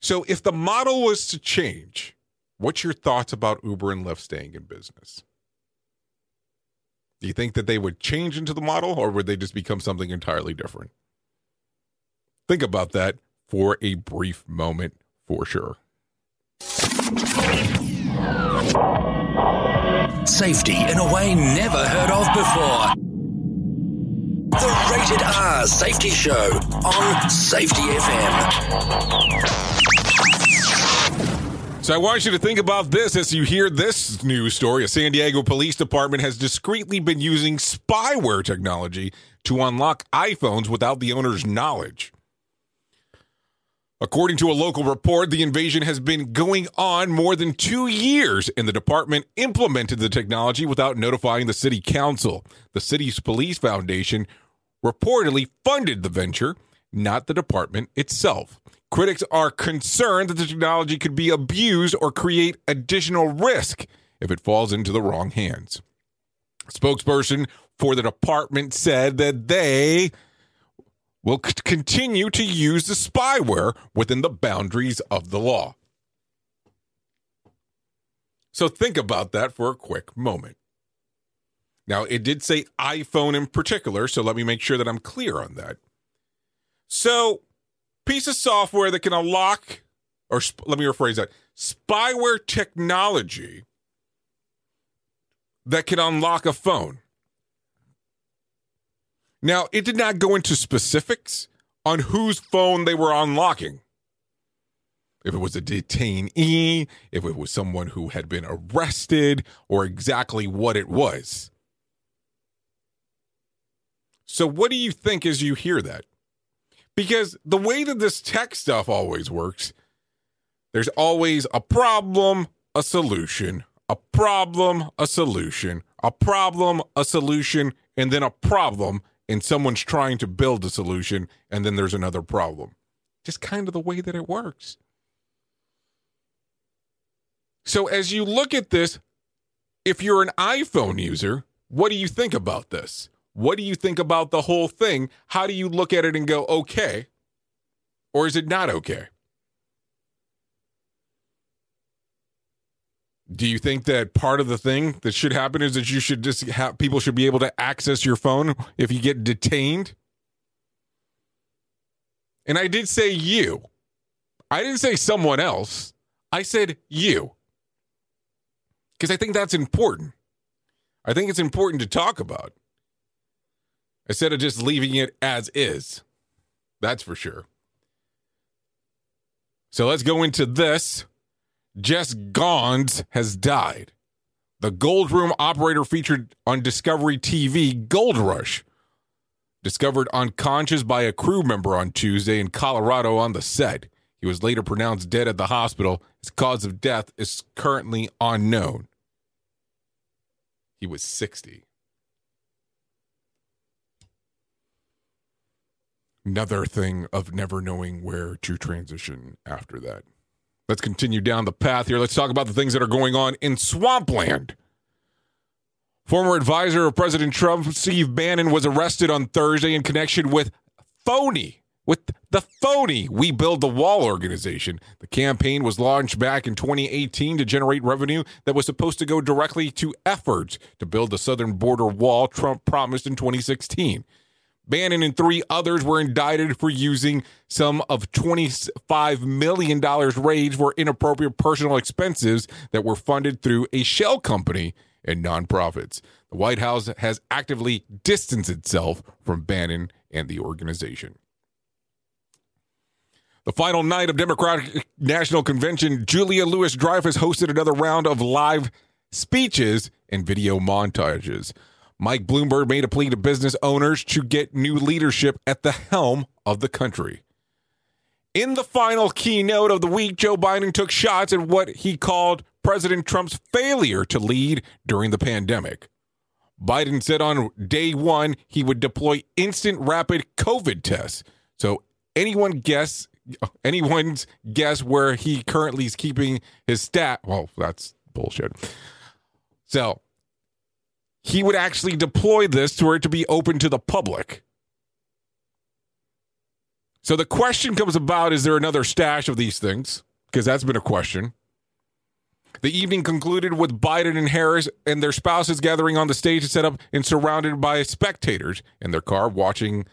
So if the model was to change, what's your thoughts about Uber and Lyft staying in business? Do you think that they would change into the model or would they just become something entirely different? Think about that for a brief moment for sure. Safety in a way never heard of before. The Rated R Safety Show on Safety FM. So I want you to think about this as you hear this news story. A San Diego police department has discreetly been using spyware technology to unlock iPhones without the owner's knowledge. According to a local report, the invasion has been going on more than two years, and the department implemented the technology without notifying the city council. The city's police foundation reportedly funded the venture, not the department itself. Critics are concerned that the technology could be abused or create additional risk if it falls into the wrong hands. Spokesperson for the department said that they will c- continue to use the spyware within the boundaries of the law. So think about that for a quick moment. Now, it did say iPhone in particular, so let me make sure that I'm clear on that. So, piece of software that can unlock, or sp- let me rephrase that spyware technology that can unlock a phone. Now, it did not go into specifics on whose phone they were unlocking. If it was a detainee, if it was someone who had been arrested, or exactly what it was. So, what do you think as you hear that? Because the way that this tech stuff always works, there's always a problem, a solution, a problem, a solution, a problem, a solution, and then a problem, and someone's trying to build a solution, and then there's another problem. Just kind of the way that it works. So, as you look at this, if you're an iPhone user, what do you think about this? What do you think about the whole thing? How do you look at it and go, okay? Or is it not okay? Do you think that part of the thing that should happen is that you should just have people should be able to access your phone if you get detained? And I did say you. I didn't say someone else. I said you. Because I think that's important. I think it's important to talk about instead of just leaving it as is. That's for sure. So let's go into this. Jess Goins has died. The Gold Room operator featured on Discovery TV Gold Rush. Discovered unconscious by a crew member on Tuesday in Colorado on the set. He was later pronounced dead at the hospital. His cause of death is currently unknown. He was 60. Another thing of never knowing where to transition after that. Let's continue down the path here. Let's talk about the things that are going on in swampland. Former advisor of President Trump, Steve Bannon, was arrested on Thursday in connection with phony, with the phony We Build the Wall organization. The campaign was launched back in 2018 to generate revenue that was supposed to go directly to efforts to build the southern border wall Trump promised in 2016. Bannon and three others were indicted for using some of $25 million raised for inappropriate personal expenses that were funded through a shell company and nonprofits. The White House has actively distanced itself from Bannon and the organization. The final night of Democratic National Convention, Julia Louis Dreyfus hosted another round of live speeches and video montages. Mike Bloomberg made a plea to business owners to get new leadership at the helm of the country. In the final keynote of the week, Joe Biden took shots at what he called President Trump's failure to lead during the pandemic. Biden said on day one he would deploy instant rapid COVID tests. So anyone guess anyone's guess where he currently is keeping his stat? Well, that's bullshit. So he would actually deploy this for it to be open to the public. So the question comes about is there another stash of these things? Because that's been a question. The evening concluded with Biden and Harris and their spouses gathering on the stage set up and surrounded by spectators in their car watching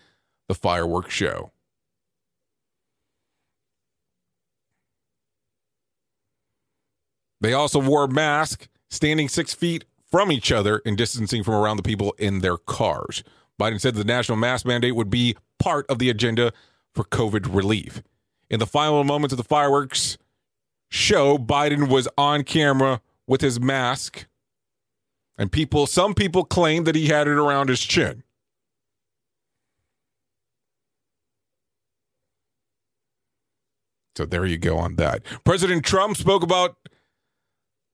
the fireworks show. They also wore masks, standing six feet from each other and distancing from around the people in their cars. Biden said the national mask mandate would be part of the agenda for COVID relief. In the final moments of the fireworks show, Biden was on camera with his mask, and people, some people claim that he had it around his chin. So there you go on that. President Trump spoke about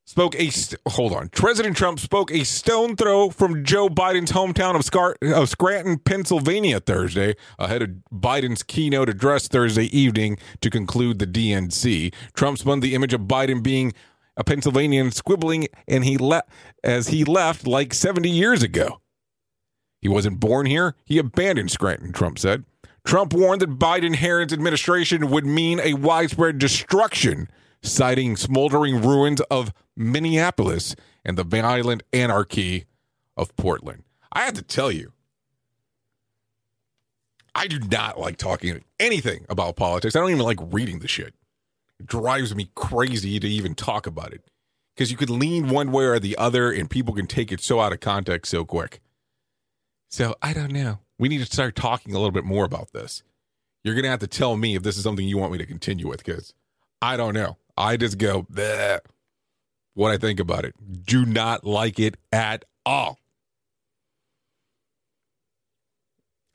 spoke a st- hold on. President Trump spoke a stone throw from Joe Biden's hometown of, Scar- of Scranton, Pennsylvania Thursday ahead of Biden's keynote address Thursday evening to conclude the DNC. Trump spun the image of Biden being a Pennsylvanian squibbling and he le- as he left like 70 years ago. He wasn't born here, he abandoned Scranton, Trump said. Trump warned that Biden Harris administration would mean a widespread destruction citing smoldering ruins of Minneapolis and the violent anarchy of Portland. I have to tell you, I do not like talking anything about politics. I don't even like reading the shit. It drives me crazy to even talk about it because you could lean one way or the other and people can take it so out of context so quick. So I don't know. We need to start talking a little bit more about this. You're going to have to tell me if this is something you want me to continue with because I don't know. I just go, Bleh, what I think about it. Do not like it at all.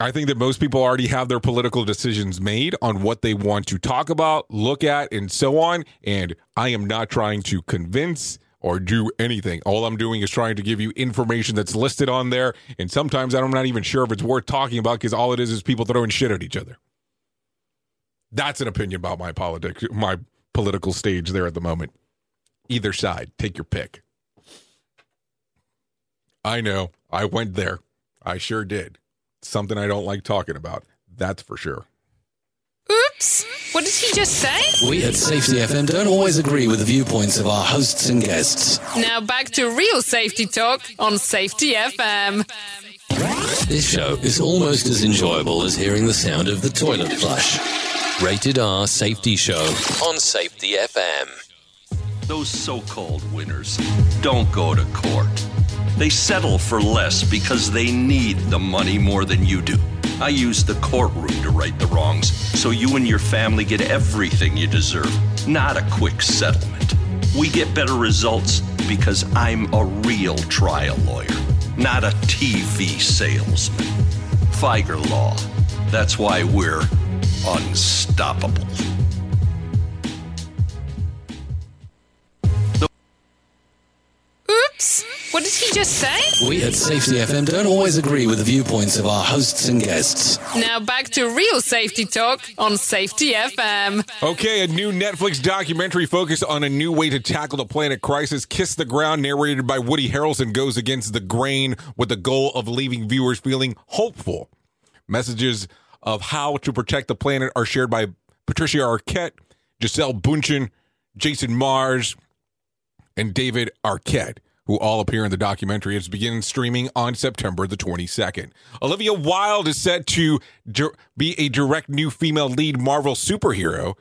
I think that most people already have their political decisions made on what they want to talk about, look at, and so on. And I am not trying to convince or do anything. All I'm doing is trying to give you information that's listed on there. And sometimes I'm not even sure if it's worth talking about because all it is is people throwing shit at each other. That's an opinion about my politics, my political stage there at the moment. Either side, take your pick. I know. I went there. I sure did. Something I don't like talking about. That's for sure. Oops. What did he just say? We at Safety FM don't always agree with the viewpoints of our hosts and guests. Now back to real safety talk on Safety FM. This show is almost as enjoyable as hearing the sound of the toilet flush. Rated R Safety Show on Safety FM. Those so called winners don't go to court. They settle for less because they need the money more than you do. I use the courtroom to right the wrongs so you and your family get everything you deserve, not a quick settlement. We get better results because I'm a real trial lawyer, not a TV salesman. Fieger Law. That's why we're unstoppable. What did he just say? We at Safety FM don't always agree with the viewpoints of our hosts and guests. Now back to real safety talk on Safety FM. Okay, a new Netflix documentary focused on a new way to tackle the planet crisis. Kiss the Ground, narrated by Woody Harrelson, goes against the grain with the goal of leaving viewers feeling hopeful. Messages of how to protect the planet are shared by Patricia Arquette, Gisele Bundchen, Jason Mraz, and David Arquette, who all appear in the documentary. It's beginning streaming on September the 22nd. Olivia Wilde is set to be a direct new female lead Marvel superhero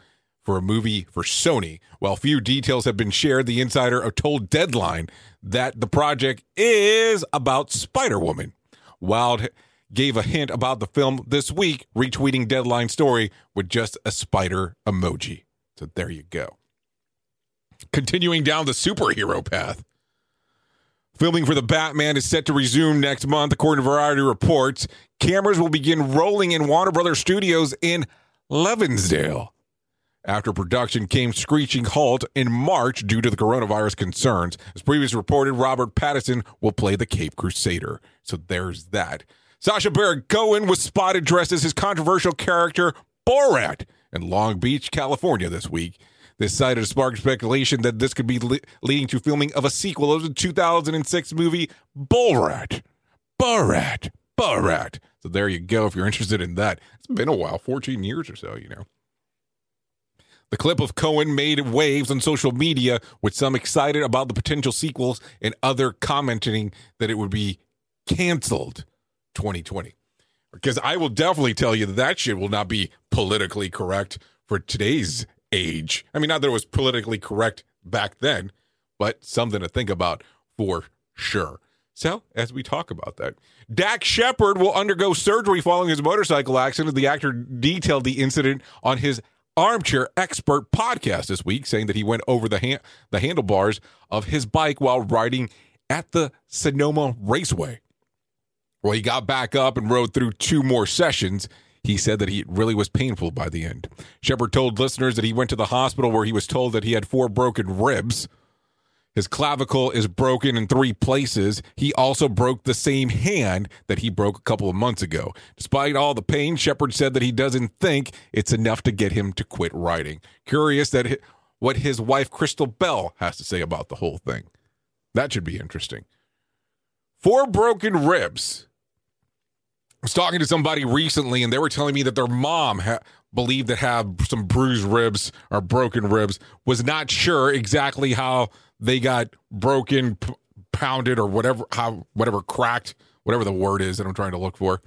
for a movie for Sony. While few details have been shared, the insider told Deadline that the project is about Spider Woman. Wilde gave a hint about the film this week, retweeting Deadline story with just a spider emoji. So there you go. Continuing down the superhero path. Filming for the Batman is set to resume next month, according to Variety reports. Cameras will begin rolling in Warner Brothers Studios in Leavesden after production came screeching halt in March due to the coronavirus concerns. As previously reported, Robert Pattinson will play the Cape Crusader. So there's that. Sacha Baron Cohen was spotted dressed as his controversial character Borat in Long Beach, California this week. This site has sparked speculation that this could be le- leading to filming of a sequel of the 2006 movie Borat. Borat. Borat. So there you go. If you're interested in that, it's been a while 14 years or so, you know. The clip of Cohen made waves on social media, with some excited about the potential sequels and other commenting that it would be canceled 2020. Because I will definitely tell you that that shit will not be politically correct for today's age. I mean, not that it was politically correct back then, but something to think about for sure. So, as we talk about that, Dax Shepard will undergo surgery following his motorcycle accident. The actor detailed the incident on his Armchair Expert podcast this week, saying that he went over the the handlebars of his bike while riding at the Sonoma Raceway. Well, he got back up and rode through two more sessions. He said that he really was painful by the end. Shepard told listeners that he went to the hospital where he was told that he had four broken ribs. His clavicle is broken in three places. He also broke the same hand that he broke a couple of months ago. Despite all the pain, Shepard said that he doesn't think it's enough to get him to quit writing. Curious that what his wife Kristen Bell has to say about the whole thing. That should be interesting. Four broken ribs. I was talking to somebody recently, and they were telling me that their mom ha- believed to have some bruised ribs or broken ribs. Was not sure exactly how they got broken, p- pounded, or whatever, how whatever cracked, whatever the word is that I'm trying to look for,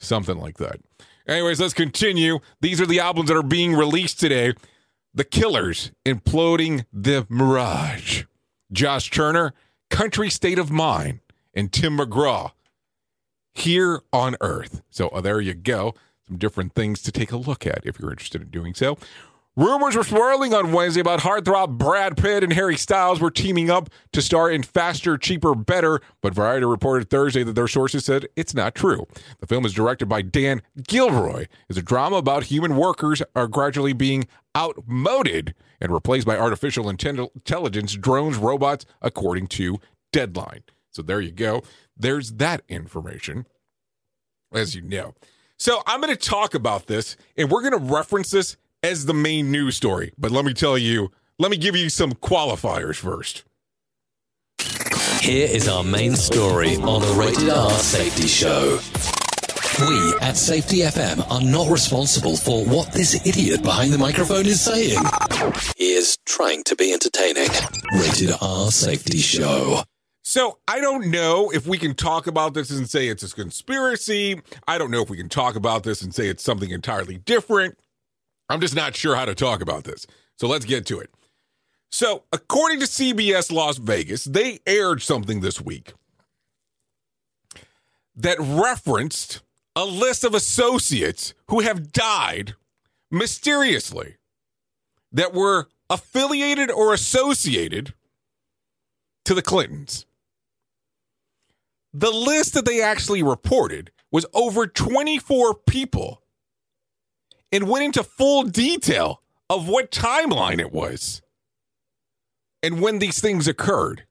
something like that. Anyways, let's continue. These are the albums that are being released today. The Killers, Imploding the Mirage. Josh Turner, Country State of Mind, and Tim McGraw, Here on Earth. So uh, there you go. Some different things to take a look at if you're interested in doing so. Rumors were swirling on Wednesday about heartthrob Brad Pitt and Harry Styles were teaming up to star in Faster, Cheaper, Better, but Variety reported Thursday that their sources said it's not true. The film is directed by Dan Gilroy. It's a drama about human workers are gradually being outmoded and replaced by artificial intelligence, drones, robots, according to Deadline. So there you go. There's that information, as you know. So I'm going to talk about this, and we're going to reference this as the main news story. But let me tell you, let me give you some qualifiers first. Here is our main story on the Rated R Safety Show. We at Safety FM are not responsible for what this idiot behind the microphone is saying. He is trying to be entertaining. Rated R Safety Show. So I don't know if we can talk about this and say it's a conspiracy. I don't know if we can talk about this and say it's something entirely different. I'm just not sure how to talk about this. So let's get to it. So, according to CBS Las Vegas, they aired something this week that referenced a list of associates who have died mysteriously that were affiliated or associated to the Clintons. The list that they actually reported was over 24 people and went into full detail of what timeline it was and when these things occurred.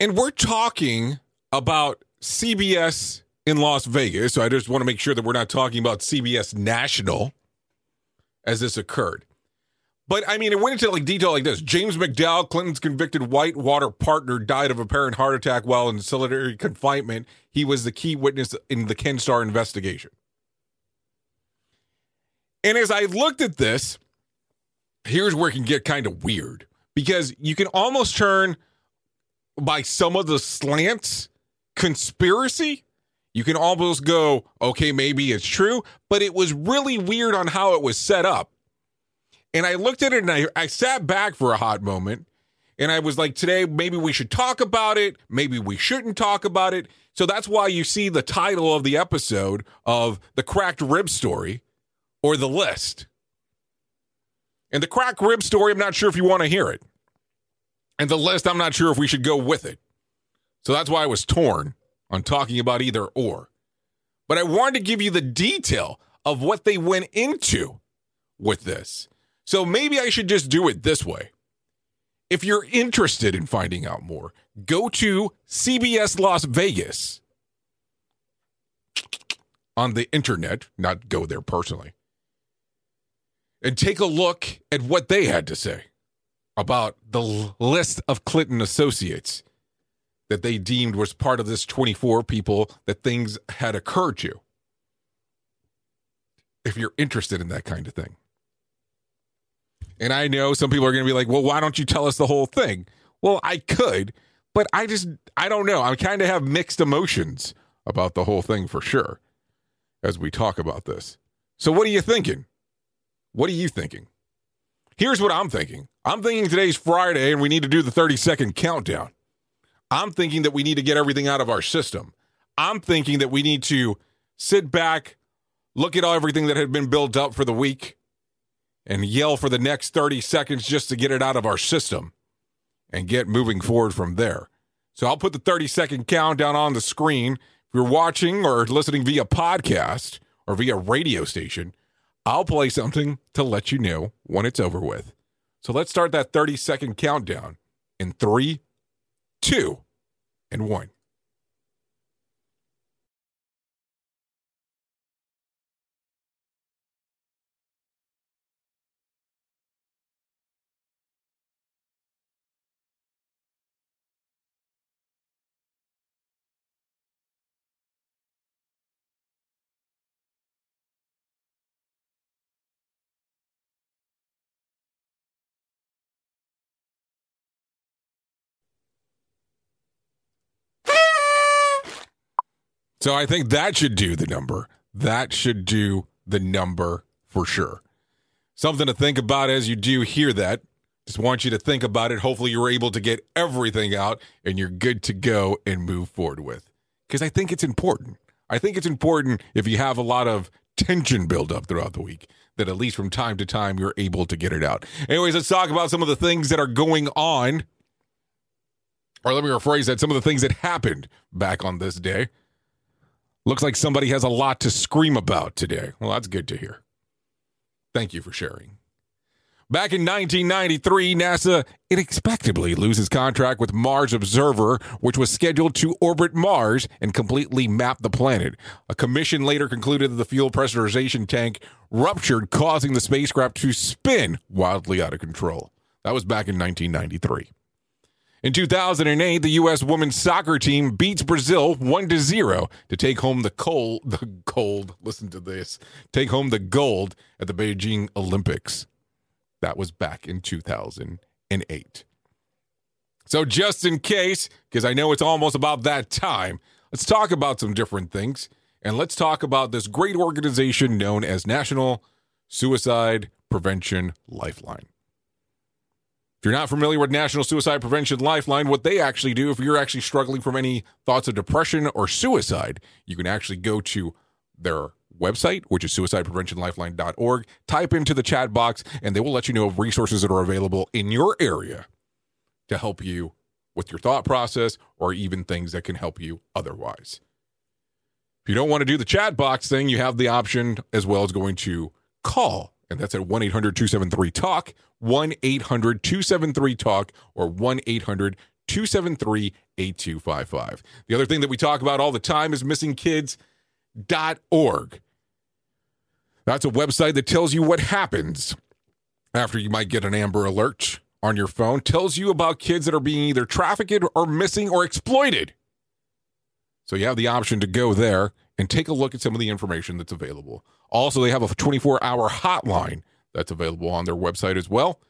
And we're talking about CBS in Las Vegas. So I just want to make sure that we're not talking about CBS National as this occurred. But I mean, it went into like detail like this. James McDougal, Clinton's convicted Whitewater partner, died of apparent heart attack while in solitary confinement. He was the key witness in the Ken Starr investigation. And as I looked at this, here's where it can get kind of weird because you can almost turn by some of the slants conspiracy. You can almost go, okay, maybe it's true, but it was really weird on how it was set up. And I looked at it and I, I sat back for a hot moment and I was like, today, maybe we should talk about it. Maybe we shouldn't talk about it. So that's why you see the title of the episode of The Cracked Rib Story or The List. And the cracked rib story, I'm not sure if you want to hear it. And the list, I'm not sure if we should go with it. So that's why I was torn on talking about either or. But I wanted to give you the detail of what they went into with this. So maybe I should just do it this way. If you're interested in finding out more, go to CBS Las Vegas on the internet, not go there personally, and take a look at what they had to say about the list of Clinton associates that they deemed was part of this 24 people that things had occurred to. If you're interested in that kind of thing. And I know some people are going to be like, well, why don't you tell us the whole thing? Well, I could, but I just, I don't know. I kind of have mixed emotions about the whole thing for sure as we talk about this. So, what are you thinking? What are you thinking? Here's what I'm thinking I'm thinking today's Friday and we need to do the 30 second countdown. I'm thinking that we need to get everything out of our system. I'm thinking that we need to sit back, look at all everything that had been built up for the week, and yell for the next 30 seconds just to get it out of our system and get moving forward from there. So I'll put the 30 second countdown on the screen. If you're watching or listening via podcast or via radio station, I'll play something to let you know when it's over with. So let's start that 30 second countdown in three, two, and one. So I think that should do the number. That should do the number for sure. Something to think about as you do hear that. Just want you to think about it. Hopefully, you're able to get everything out and you're good to go and move forward with. Because I think it's important. I think it's important if you have a lot of tension build up throughout the week that at least from time to time you're able to get it out. Anyways, let's talk about some of the things that are going on. Or let me rephrase that some of the things that happened back on this day. Looks like somebody has a lot to scream about today. Well, that's good to hear. Thank you for sharing. Back in 1993, NASA unexpectedly loses contract with Mars Observer, which was scheduled to orbit Mars and completely map the planet. A commission later concluded that the fuel pressurization tank ruptured, causing the spacecraft to spin wildly out of control. That was back in 1993. In 2008, the U.S. women's soccer team beats Brazil 1 to 0 to take home the cold, the gold, listen to this, take home the gold at the Beijing Olympics. That was back in 2008. So, just in case, because I know it's almost about that time, let's talk about some different things. And let's talk about this great organization known as National Suicide Prevention Lifeline. If you're not familiar with National Suicide Prevention Lifeline, what they actually do, if you're actually struggling from any thoughts of depression or suicide, you can actually go to their website, which is suicidepreventionlifeline.org, type into the chat box, and they will let you know of resources that are available in your area to help you with your thought process or even things that can help you otherwise. If you don't want to do the chat box thing, you have the option as well as going to call, and that's at 1 800 273 TALK 1 800 273 TALK or 1 800 273 8255. The other thing that we talk about all the time is missingkids.org. That's a website that tells you what happens after you might get an Amber Alert on your phone, tells you about kids that are being either trafficked or missing or exploited. So you have the option to go there and take a look at some of the information that's available. Also, they have a 24 hour hotline that's available on their website as well.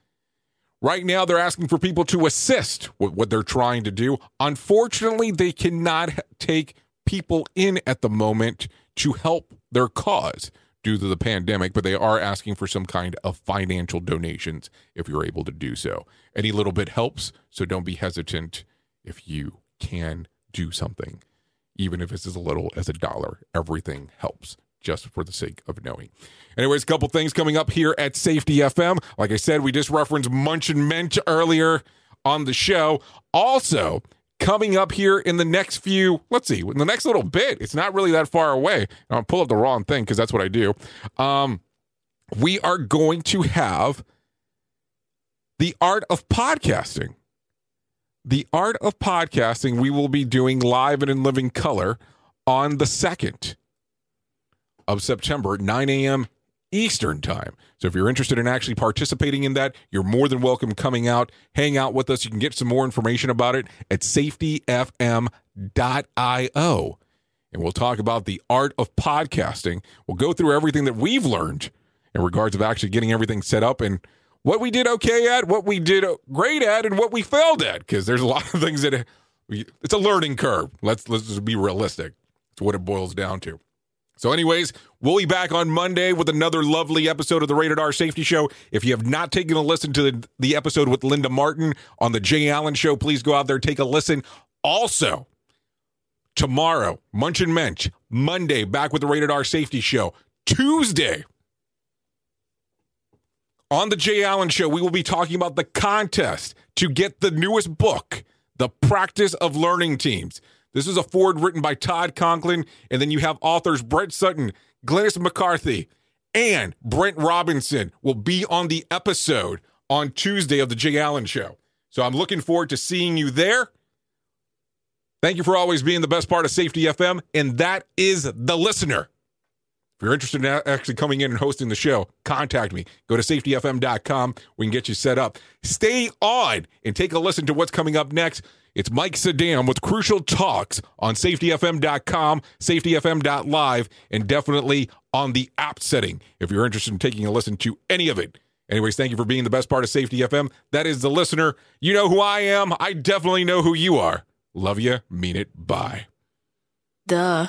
Right now, they're asking for people to assist with what they're trying to do. Unfortunately, they cannot take people in at the moment to help their cause due to the pandemic, but they are asking for some kind of financial donations if you're able to do so. Any little bit helps, so don't be hesitant if you can do something, even if it's as little as a dollar. Everything helps just for the sake of knowing. Anyways, a couple things coming up here at Safety FM. Like I said, we just referenced Munch and Ment earlier on the show. Also, coming up here in the next few, let's see, in the next little bit, it's not really that far away. I'll pull up the wrong thing because that's what I do. Um, we are going to have the art of podcasting. The art of podcasting we will be doing live and in living color on the second of September, 9 a.m. Eastern Time. So if you're interested in actually participating in that, you're more than welcome coming out, hang out with us. You can get some more information about it at safetyfm.io. And we'll talk about the art of podcasting. We'll go through everything that we've learned in regards of actually getting everything set up and what we did okay at, what we did great at, and what we failed at. Because there's a lot of things that it's a learning curve. Let's let's just be realistic. It's what it boils down to. So, anyways, we'll be back on Monday with another lovely episode of the Rated R Safety Show. If you have not taken a listen to the, the episode with Linda Martin on the Jay Allen Show, please go out there take a listen. Also, tomorrow, Munch and Mensch. Monday, back with the Rated R Safety Show. Tuesday, on the Jay Allen Show, we will be talking about the contest to get the newest book, The Practice of Learning Teams. This is a forward written by Todd Conklin, and then you have authors Brett Sutton, Glennis McCarthy, and Brent Robinson will be on the episode on Tuesday of the Jay Allen Show. So I'm looking forward to seeing you there. Thank you for always being the best part of Safety FM, and that is the listener. If you're interested in actually coming in and hosting the show, contact me. Go to safetyfm.com. We can get you set up. Stay on and take a listen to what's coming up next. It's Mike Saddam with Crucial Talks on safetyfm.com, safetyfm.live, and definitely on the app setting if you're interested in taking a listen to any of it. Anyways, thank you for being the best part of Safety FM. That is the listener. You know who I am. I definitely know who you are. Love you. Mean it. Bye. Duh.